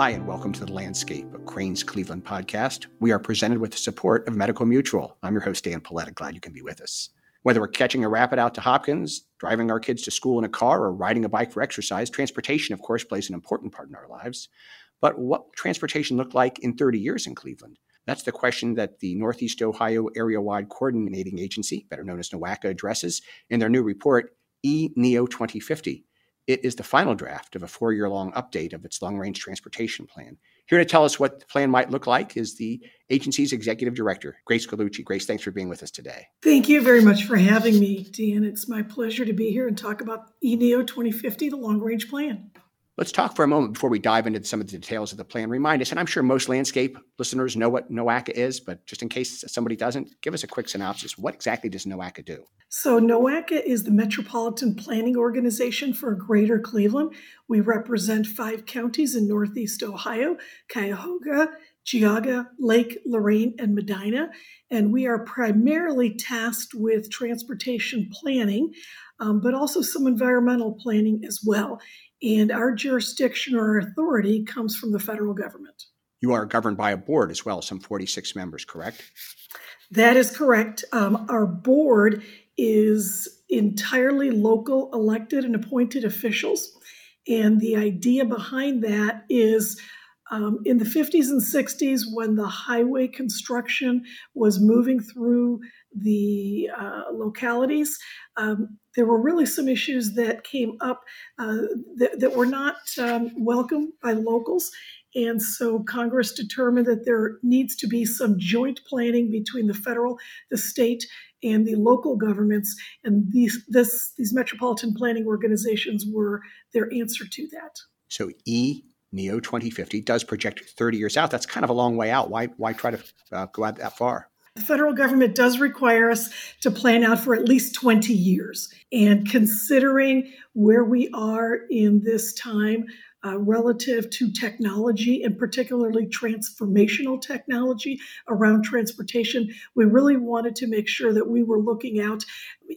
Hi, and welcome to The Landscape, a Crain's Cleveland podcast. We are presented with the support of Medical Mutual. I'm your host, Dan Paletta. Glad you can be with us. Whether we're catching a rapid out to Hopkins, driving our kids to school in a car, or riding a bike for exercise, transportation, of course, plays an important part in our lives. But what transportation look like in 30 years in Cleveland? That's the question that the Northeast Ohio Area Wide Coordinating Agency, better known as NOACA, addresses in their new report, eNEO 2050. It is the final draft of a four year long update of its long range transportation plan. Here to tell us what the plan might look like is the agency's executive director, Grace Gallucci. Grace, thanks for being with us today. Thank you very much for having me, Dan. It's my pleasure to be here and talk about eNEO 2050, the long range plan. Let's talk for a moment before we dive into some of the details of the plan. Remind us, and I'm sure most landscape listeners know what NOACA is, but just in case somebody doesn't, give us a quick synopsis. What exactly does NOACA do? So, NOACA is the Metropolitan Planning Organization for Greater Cleveland. We represent five counties in Northeast Ohio Cuyahoga, Geauga, Lake, Lorain, and Medina. And we are primarily tasked with transportation planning, um, but also some environmental planning as well and our jurisdiction or authority comes from the federal government. You are governed by a board as well, some 46 members, correct? That is correct. Um, our board is entirely local elected and appointed officials. And the idea behind that is um, in the 50s and 60s, when the highway construction was moving through the uh, localities, um, there were really some issues that came up uh, that, that, were not um, welcome by locals. And so Congress determined that there needs to be some joint planning between the federal, the state, and the local governments. And these, this, these metropolitan planning organizations were their answer to that. So E Neo 2050 does project 30 years out. That's kind of a long way out. Why, why try to uh, go out that far? The federal government does require us to plan out for at least 20 years. And considering where we are in this time uh, relative to technology and particularly transformational technology around transportation, we really wanted to make sure that we were looking out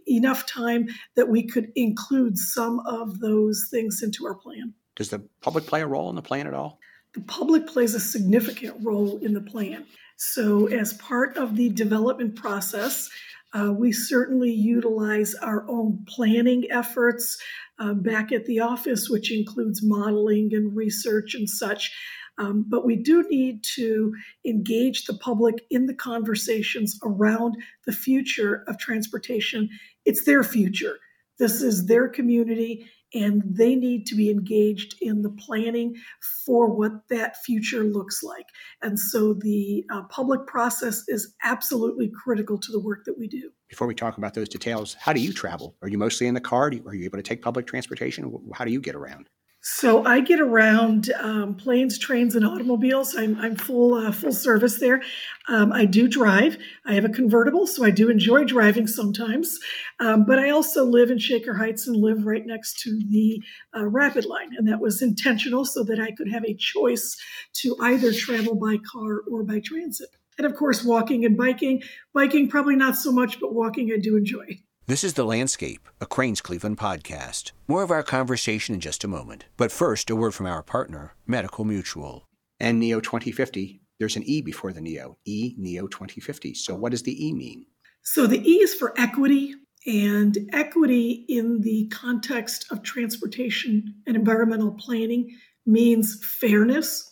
enough time that we could include some of those things into our plan. Does the public play a role in the plan at all? The public plays a significant role in the plan. So, as part of the development process, uh, we certainly utilize our own planning efforts uh, back at the office, which includes modeling and research and such. Um, but we do need to engage the public in the conversations around the future of transportation. It's their future. This is their community, and they need to be engaged in the planning for what that future looks like. And so the uh, public process is absolutely critical to the work that we do. Before we talk about those details, how do you travel? Are you mostly in the car? Are you able to take public transportation? How do you get around? So I get around um, planes, trains, and automobiles. I'm, I'm full uh, full service there. Um, I do drive. I have a convertible, so I do enjoy driving sometimes. Um, but I also live in Shaker Heights and live right next to the uh, Rapid Line, and that was intentional so that I could have a choice to either travel by car or by transit. And of course, walking and biking. Biking probably not so much, but walking I do enjoy. This is The Landscape, a Crain's Cleveland podcast. More of our conversation in just a moment. But first, a word from our partner, Medical Mutual. And NEO 2050, there's an E before the NEO, E NEO 2050. So, what does the E mean? So, the E is for equity, and equity in the context of transportation and environmental planning means fairness.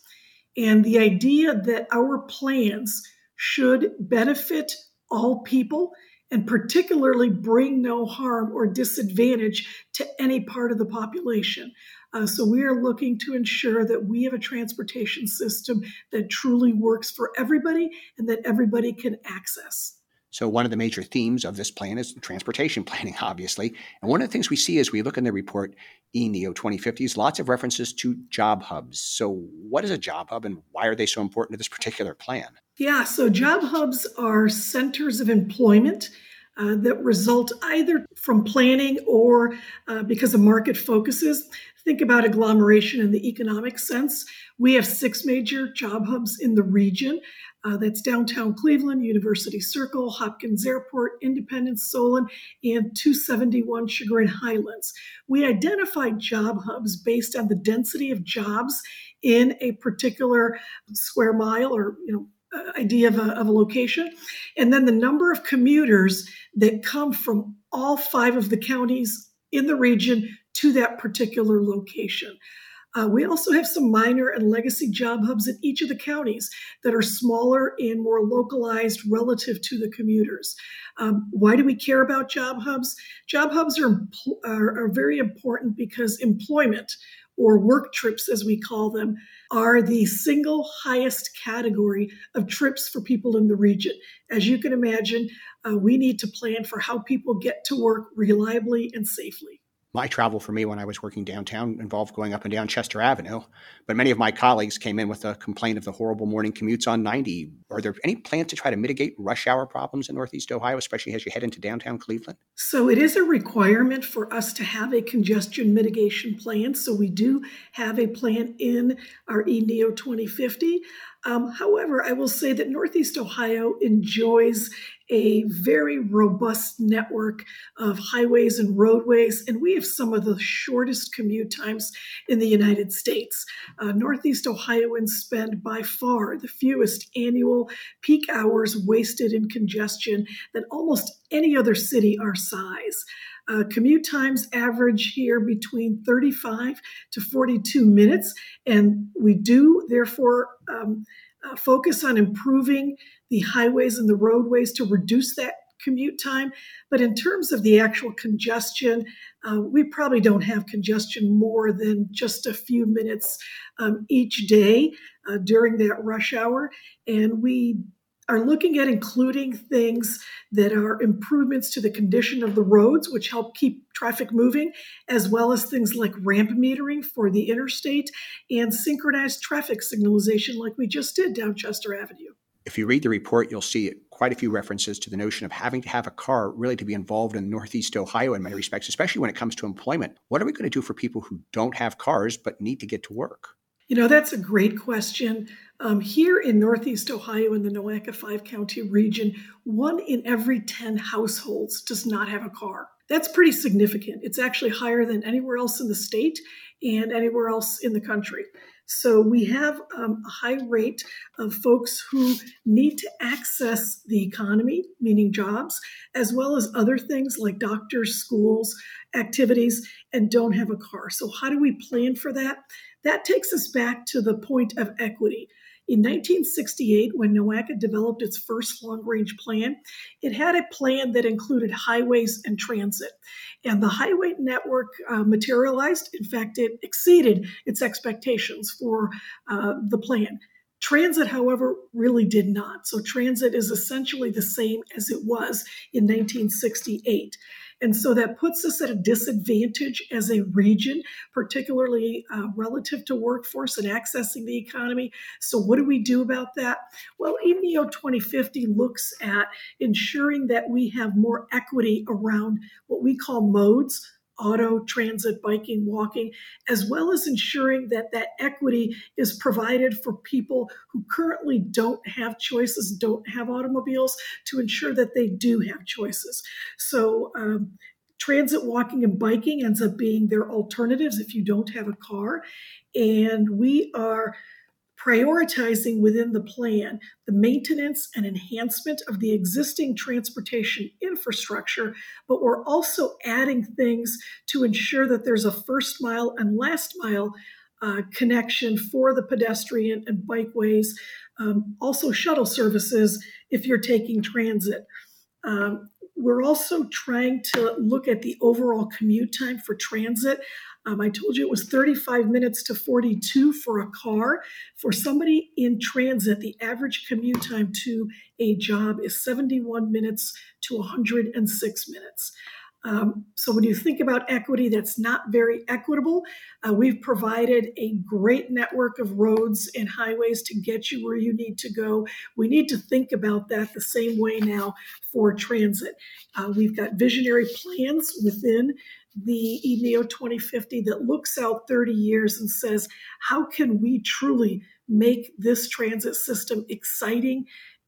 And the idea that our plans should benefit all people and particularly bring no harm or disadvantage to any part of the population. Uh, so we are looking to ensure that we have a transportation system that truly works for everybody and that everybody can access. So, one of the major themes of this plan is transportation planning, obviously. And one of the things we see as we look in the report, eNEO 2050, is lots of references to job hubs. So, what is a job hub and why are they so important to this particular plan? Yeah, so job hubs are centers of employment uh, that result either from planning or uh, because of market focuses. Think about agglomeration in the economic sense. We have six major job hubs in the region. Uh, that's downtown Cleveland, University Circle, Hopkins Airport, Independence, Solon, and 271 Chagrin Highlands. We identified job hubs based on the density of jobs in a particular square mile or you know idea of a, of a location, and then the number of commuters that come from all five of the counties in the region to that particular location. Uh, we also have some minor and legacy job hubs in each of the counties that are smaller and more localized relative to the commuters. Um, why do we care about job hubs? Job hubs are, are, are very important because employment or work trips, as we call them, are the single highest category of trips for people in the region. As you can imagine, uh, we need to plan for how people get to work reliably and safely my travel for me when I was working downtown involved going up and down Chester Avenue. But many of my colleagues came in with a complaint of the horrible morning commutes on 90. Are there any plans to try to mitigate rush hour problems in Northeast Ohio, especially as you head into downtown Cleveland? So it is a requirement for us to have a congestion mitigation plan. So we do have a plan in our eNeo 2050. Um, however, I will say that Northeast Ohio enjoys a very robust network of highways and roadways, and we have some of the shortest commute times in the United States. Uh, Northeast Ohioans spend by far the fewest annual peak hours wasted in congestion than almost any other city our size. Uh, commute times average here between 35 to 42 minutes, and we do therefore um, uh, focus on improving the highways and the roadways to reduce that commute time. But in terms of the actual congestion, uh, we probably don't have congestion more than just a few minutes um, each day uh, during that rush hour. And we are looking at including things that are improvements to the condition of the roads, which help keep traffic moving, as well as things like ramp metering for the interstate and synchronized traffic signalization, like we just did down Chester Avenue if you read the report, you'll see quite a few references to the notion of having to have a car really to be involved in Northeast Ohio in many respects, especially when it comes to employment. What are we going to do for people who don't have cars but need to get to work? You know, that's a great question. Um, here in Northeast Ohio, in the NOACA five county region, one in every 10 households does not have a car. That's pretty significant. It's actually higher than anywhere else in the state and anywhere else in the country. So we have um, a high rate of folks who need to access the economy, meaning jobs, as well as other things like doctors, schools, activities, and don't have a car. So, how do we plan for that? That takes us back to the point of equity. In 1968, when NOACA developed its first long range plan, it had a plan that included highways and transit. And the highway network uh, materialized. In fact, it exceeded its expectations for uh, the plan. Transit, however, really did not. So, transit is essentially the same as it was in 1968. And so that puts us at a disadvantage as a region, particularly uh, relative to workforce and accessing the economy. So, what do we do about that? Well, eNeo 2050 looks at ensuring that we have more equity around what we call modes auto, transit, biking, walking, as well as ensuring that that equity is provided for people who currently don't have choices, don't have automobiles, to ensure that they do have choices. So, um, transit, walking, and biking ends up being their alternatives if you don't have a car. And we are prioritizing within the plan the maintenance and enhancement of the existing transportation infrastructure, but we're also adding things to ensure that there's a first mile and last mile uh, connection for the pedestrian and bikeways. Um, also, shuttle services if you're taking transit. Um, we're also trying to look at the overall commute time for transit. Um, I told you it was 35 minutes to 42 for a car. For somebody in transit, the average commute time to a job is 71 minutes to 106 minutes. Um, so when you think about equity, that's not very equitable. Uh, we've provided a great network of roads and highways to get you where you need to go. We need to think about that the same way now for transit. Uh, we've got visionary plans within the eNeo 2050 that looks out 30 years and says, how can we truly make this transit system exciting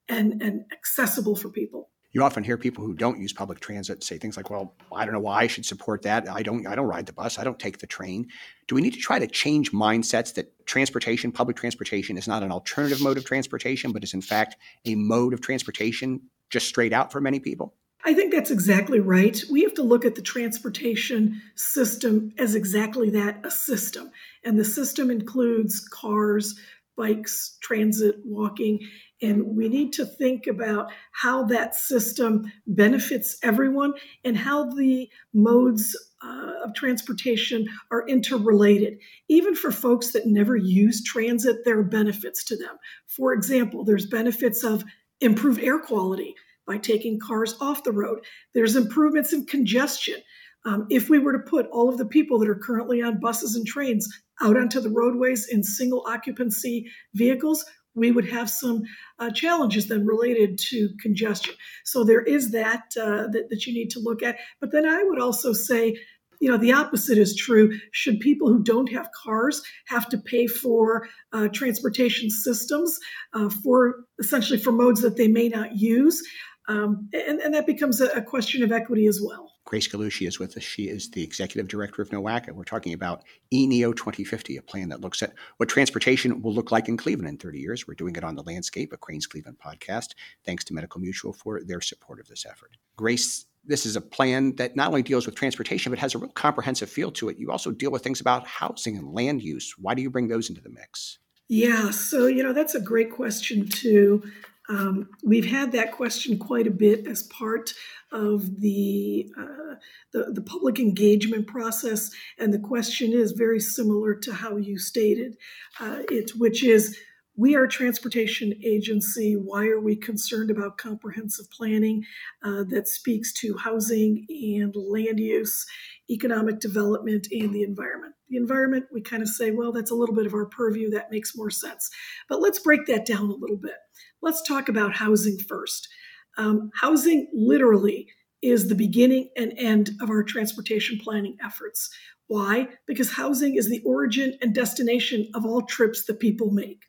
and, and accessible for people? You often hear people who don't use public transit say things like, "Well, I don't know why I should support that. I don't I don't ride the bus. I don't take the train." Do we need to try to change mindsets that transportation, public transportation is not an alternative mode of transportation, but is in fact a mode of transportation just straight out for many people? I think that's exactly right. We have to look at the transportation system as exactly that a system. And the system includes cars, bikes, transit, walking. And we need to think about how that system benefits everyone and how the modes uh, of transportation are interrelated. Even for folks that never use transit, there are benefits to them. For example, there's benefits of improved air quality by taking cars off the road. There's improvements in congestion. Um, if we were to put all of the people that are currently on buses and trains out onto the roadways in single occupancy vehicles, we would have some uh, challenges then related to congestion. So there is that, uh, that that you need to look at. But then I would also say you know, the opposite is true. Should people who don't have cars have to pay for uh, transportation systems uh, for essentially for modes that they may not use? Um, and, and, that becomes a, a, question of equity as well. Grace Gallucci is with us. She is the executive director of NOACA. We're talking about ENEO 2050, a plan that looks at what transportation will look like in Cleveland in 30 years. We're doing it on the landscape, a Crain's Cleveland podcast. Thanks to Medical Mutual for their support of this effort. Grace, this is a plan that not only deals with transportation, but has a real comprehensive feel to it. You also deal with things about housing and land use. Why do you bring those into the mix? Yeah, so, you know, that's a great question, too. Um, we've had that question quite a bit as part of the, uh, the, the public engagement process, and the question is very similar to how you stated uh, it, which is we are a transportation agency. Why are we concerned about comprehensive planning uh, that speaks to housing and land use, economic development, and the environment? The environment, we kind of say, well, that's a little bit of our purview. That makes more sense. But let's break that down a little bit. Let's talk about housing first. Um, housing literally is the beginning and end of our transportation planning efforts. Why? Because housing is the origin and destination of all trips that people make.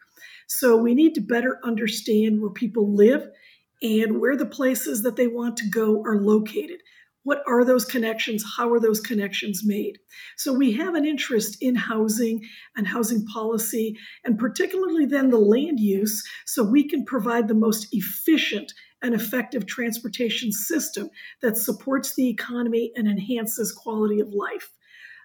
So we need to better understand where people live and where the places that they want to go are located. What are those connections? How are those connections made? So we have an interest in housing and housing policy, and particularly then the land use, so we can provide the most efficient and effective transportation system that supports the economy and enhances quality of life.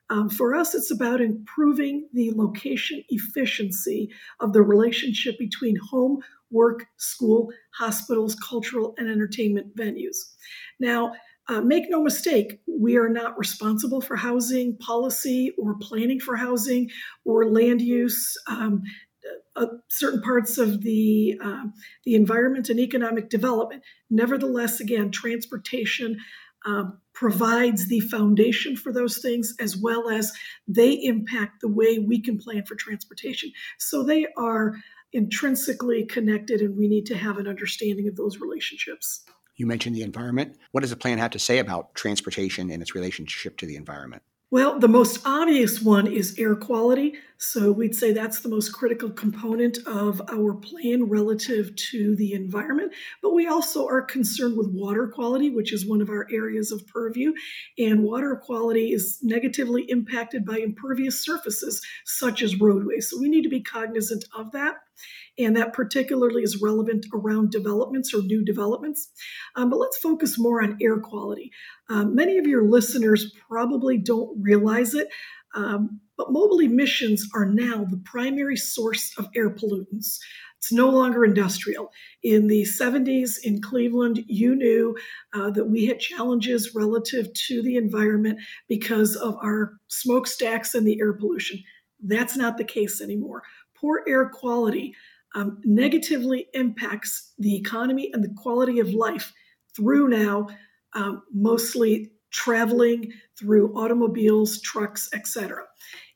Um, for us, it's about improving the location efficiency of the relationship between home, work, school, hospitals, cultural, and entertainment venues. Now, uh, make no mistake, we are not responsible for housing policy or planning for housing or land use. Um, uh, certain parts of the uh, the environment and economic development. Nevertheless, again, transportation um, provides the foundation for those things as well as they impact the way we can plan for transportation. So they are intrinsically connected, and we need to have an understanding of those relationships. You mentioned the environment. What does the plan have to say about transportation and its relationship to the environment? Well, the most obvious one is air quality. So we'd say that's the most critical component of our plan relative to the environment. But we also are concerned with water quality, which is one of our areas of purview. And water quality is negatively impacted by impervious surfaces such as roadways. So we need to be cognizant of that and that particularly is relevant around developments or new developments. Um, but let's focus more on air quality. Um, many of your listeners probably don't realize it, um, but mobile emissions are now the primary source of air pollutants. It's no longer industrial. In the 70s in Cleveland, you knew uh, that we had challenges relative to the environment because of our smokestacks and the air pollution. That's not the case anymore. Poor air quality um, negatively impacts the economy and the quality of life through now um, mostly traveling through automobiles, trucks, etc.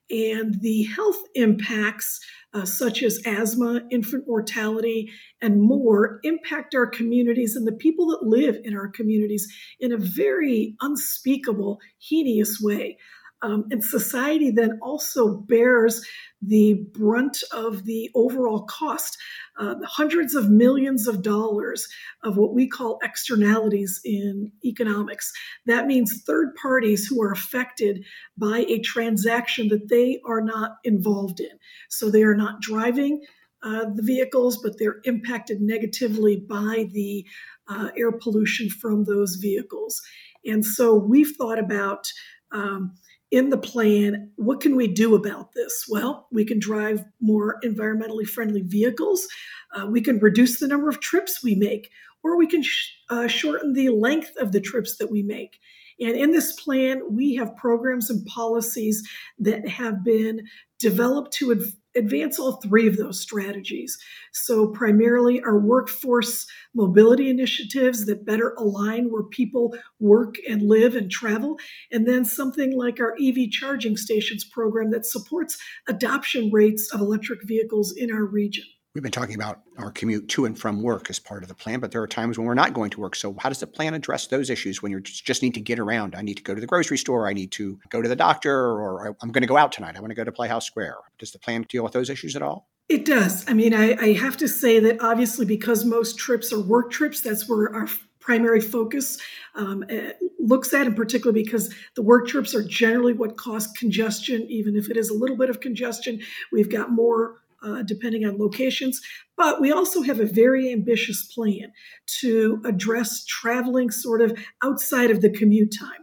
And the health impacts, uh, such as asthma, infant mortality, and more, impact our communities and the people that live in our communities in a very unspeakable, heinous way. Um, and society then also bears the brunt of the overall cost, uh, hundreds of millions of dollars of what we call externalities in economics. That means third parties who are affected by a transaction that they are not involved in. So they are not driving uh, the vehicles, but they're impacted negatively by the uh, air pollution from those vehicles. And so we've thought about um, in the plan, what can we do about this? Well, we can drive more environmentally friendly vehicles. Uh, we can reduce the number of trips we make, or we can sh- uh, shorten the length of the trips that we make. And in this plan, we have programs and policies that have been developed to advance all three of those strategies. So, primarily, our workforce mobility initiatives that better align where people work and live and travel. And then something like our EV charging stations program that supports adoption rates of electric vehicles in our region. We've been talking about our commute to and from work as part of the plan, but there are times when we're not going to work. So, how does the plan address those issues when you just need to get around? I need to go to the grocery store, I need to go to the doctor, or I'm going to go out tonight. I want to go to Playhouse Square. Does the plan deal with those issues at all? It does. I mean, I, I have to say that obviously, because most trips are work trips, that's where our primary focus um, eh, looks at, in particular because the work trips are generally what cause congestion, even if it is a little bit of congestion. We've got more uh, depending on locations. But we also have a very ambitious plan to address traveling sort of outside of the commute time.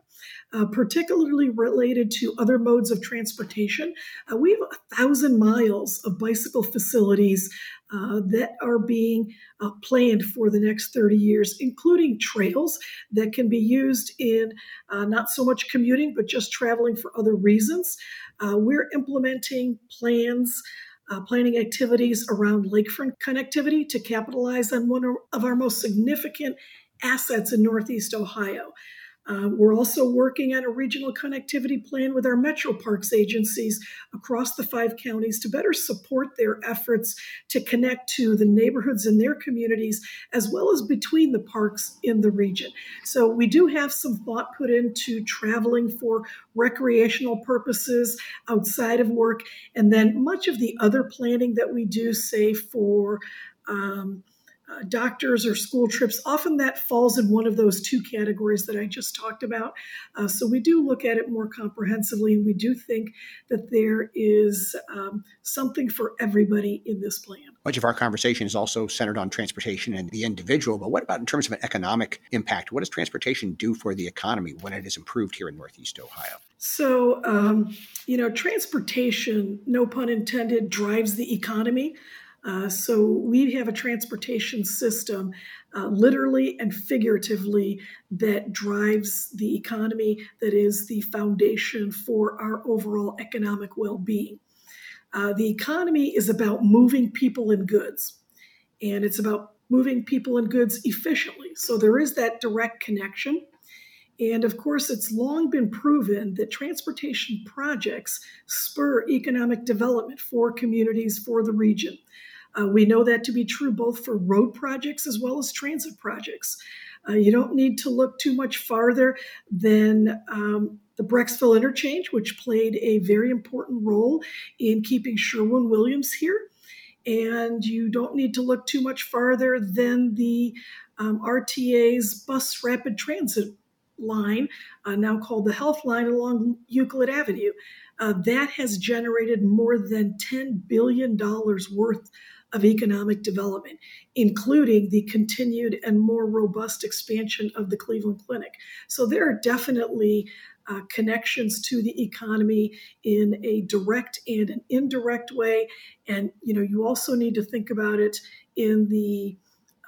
Uh, particularly related to other modes of transportation. Uh, we have a thousand miles of bicycle facilities uh, that are being uh, planned for the next 30 years, including trails that can be used in uh, not so much commuting, but just traveling for other reasons. Uh, we're implementing plans uh, planning activities around lakefront connectivity to capitalize on one of our most significant assets in Northeast Ohio. Uh, we're also working on a regional connectivity plan with our Metro Parks agencies across the five counties to better support their efforts to connect to the neighborhoods in their communities as well as between the parks in the region. So we do have some thought put into traveling for recreational purposes outside of work, and then much of the other planning that we do, say for um, uh, doctors or school trips, often that falls in one of those two categories that I just talked about. Uh, so we do look at it more comprehensively, and we do think that there is um, something for everybody in this plan. Much of our conversation is also centered on transportation and the individual, but what about in terms of an economic impact? What does transportation do for the economy when it is improved here in Northeast Ohio? So, um, you know, transportation, no pun intended, drives the economy. Uh, so we have a transportation system, uh, literally and figuratively, that drives the economy, that is the foundation for our overall economic well being. Uh, the economy is about moving people and goods, and it's about moving people and goods efficiently. So there is that direct connection. And of course, it's long been proven that transportation projects spur economic development for communities, for the region. Uh, we know that to be true both for road projects as well as transit projects. Uh, you don't need to look too much farther than um, the Brecksville interchange, which played a very important role in keeping Sherwin Williams here. And you don't need to look too much farther than the um, RTA's bus rapid transit line, uh, now called the Health Line along Euclid Avenue. Uh, that has generated more than $10 billion worth of economic development, including the continued and more robust expansion of the Cleveland Clinic. So there are definitely uh, connections to the economy in a direct and an indirect way, and you know you also need to think about it in the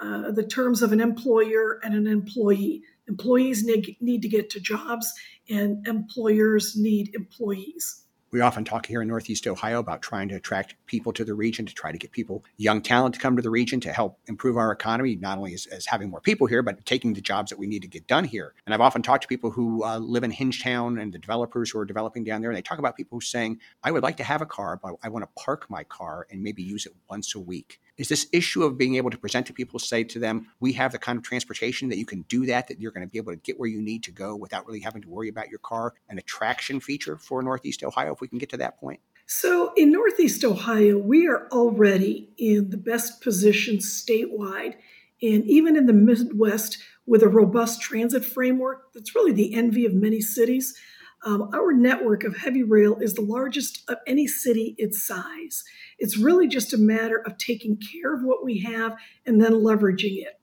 uh, the terms of an employer and an employee. Employees need, need to get to jobs, and employers need employees we often talk here in Northeast Ohio about trying to attract people to the region, to try to get people, young talent to come to the region to help improve our economy, not only as, as having more people here, but taking the jobs that we need to get done here. And I've often talked to people who uh, live in Hingetown and the developers who are developing down there, and they talk about people saying, I would like to have a car, but I want to park my car and maybe use it once a week Is this issue of being able to present to people, say to them, we have the kind of transportation that you can do that, that you're going to be able to get where you need to go without really having to worry about your car, an attraction feature for Northeast Ohio, if we can get to that point? So, in Northeast Ohio, we are already in the best position statewide and even in the Midwest with a robust transit framework that's really the envy of many cities. Um, our network of heavy rail is the largest of any city its size. It's really just a matter of taking care of what we have and then leveraging it.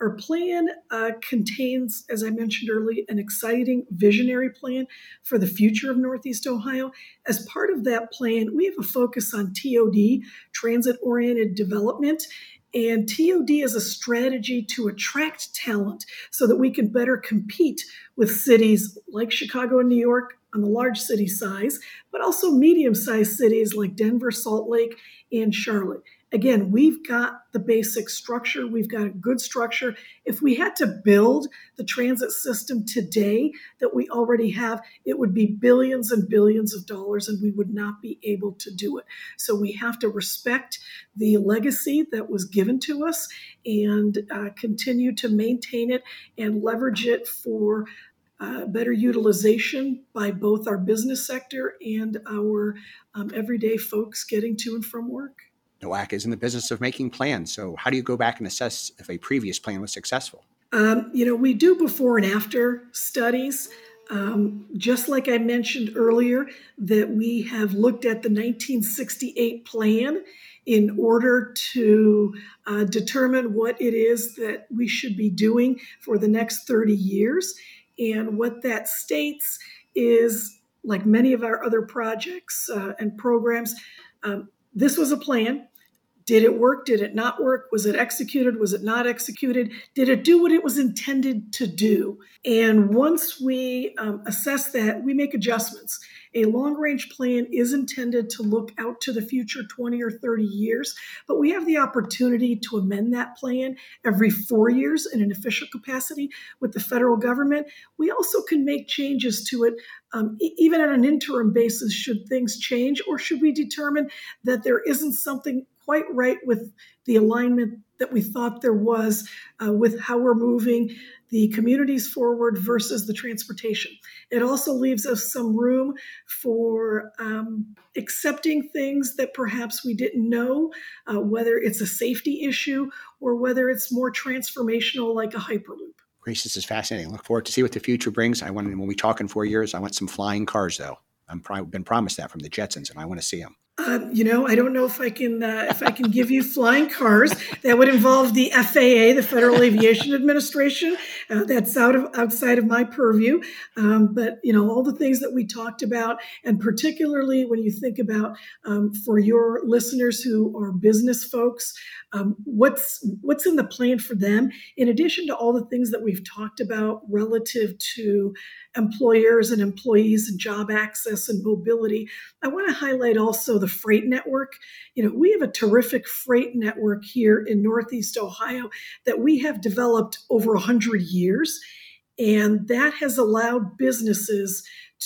Our plan uh, contains, as I mentioned earlier, an exciting visionary plan for the future of Northeast Ohio. As part of that plan, we have a focus on TOD, transit oriented development, and TOD is a strategy to attract talent so that we can better compete with cities like Chicago and New York on the large city size, but also medium sized cities like Denver, Salt Lake, and Charlotte again, we've got the basic structure, we've got a good structure. If we had to build the transit system today that we already have, it would be billions and billions of dollars, and we would not be able to do it. So we have to respect the legacy that was given to us and uh, continue to maintain it and leverage it for. Uh, better utilization by both our business sector and our um, everyday folks getting to and from work. NOACA is in the business of making plans. So, how do you go back and assess if a previous plan was successful? Um, you know, we do before and after studies. Um, just like I mentioned earlier, that we have looked at the 1968 plan in order to uh, determine what it is that we should be doing for the next 30 years. And what that states is, like many of our other projects uh, and programs, um, this was a plan. Did it work? Did it not work? Was it executed? Was it not executed? Did it do what it was intended to do? And once we um, assess that, we make adjustments. A long range plan is intended to look out to the future 20 or 30 years, but we have the opportunity to amend that plan every four years in an official capacity with the federal government. We also can make changes to it um, even on an interim basis should things change, or should we determine that there isn't something quite right with the alignment that we thought there was uh, with how we're moving the communities forward versus the transportation. It also leaves us some room for um, accepting things that perhaps we didn't know, uh, whether it's a safety issue or whether it's more transformational like a Hyperloop. Grace, this is fascinating. Look forward to see what the future brings. I want, when we talk in four years, I want some flying cars, though. I've been promised that from the Jetsons, and I want to see them. Um, you know, I don't know if I can uh, if I can give you flying cars. That would involve the FAA, the Federal Aviation Administration. Uh, that's out of outside of my purview. Um, but you know, all the things that we talked about, and particularly when you think about um, for your listeners who are business folks, um, what's what's in the plan for them. In addition to all the things that we've talked about relative to employers and employees and job access and mobility, I want to highlight also the freight network. You know, we have a terrific freight network here in Northeast Ohio that we have developed over 100 years. And that has allowed businesses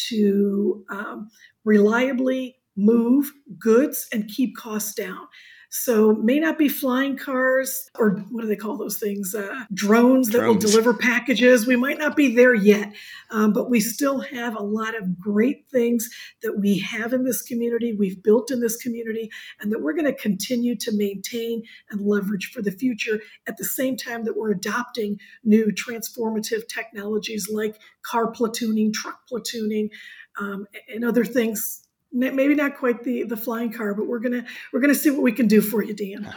to um, reliably move goods and keep costs down. So may not be flying cars or what do they call those things? Uh, drones, drones, that will deliver packages. We might not be there yet, um, but we still have a lot of great things that we have in this community, we've built in this community, and that we're going to continue to maintain and leverage for the future at the same time that we're adopting new transformative technologies like car platooning, truck platooning, um, and other things maybe not quite the the flying car, but we're gonna we're gonna see what we can do for you, Dan. Uh,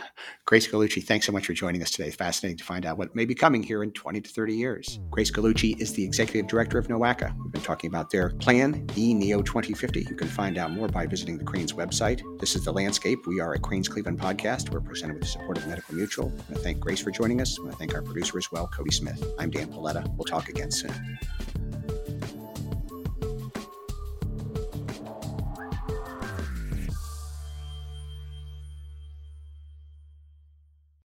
Grace Gallucci, thanks so much for joining us today. It's fascinating to find out what may be coming here in 20 to 30 years. Grace Gallucci is the executive director of NOACA. We've been talking about their plan, E Neo 2050. You can find out more by visiting the Crain's website. This is the landscape. We are a Crain's Cleveland podcast. We're presented with the support of Medical Mutual. I want to thank Grace for joining us. I want to thank our producer as well, Cody Smith. I'm Dan Paletta. We'll talk again soon.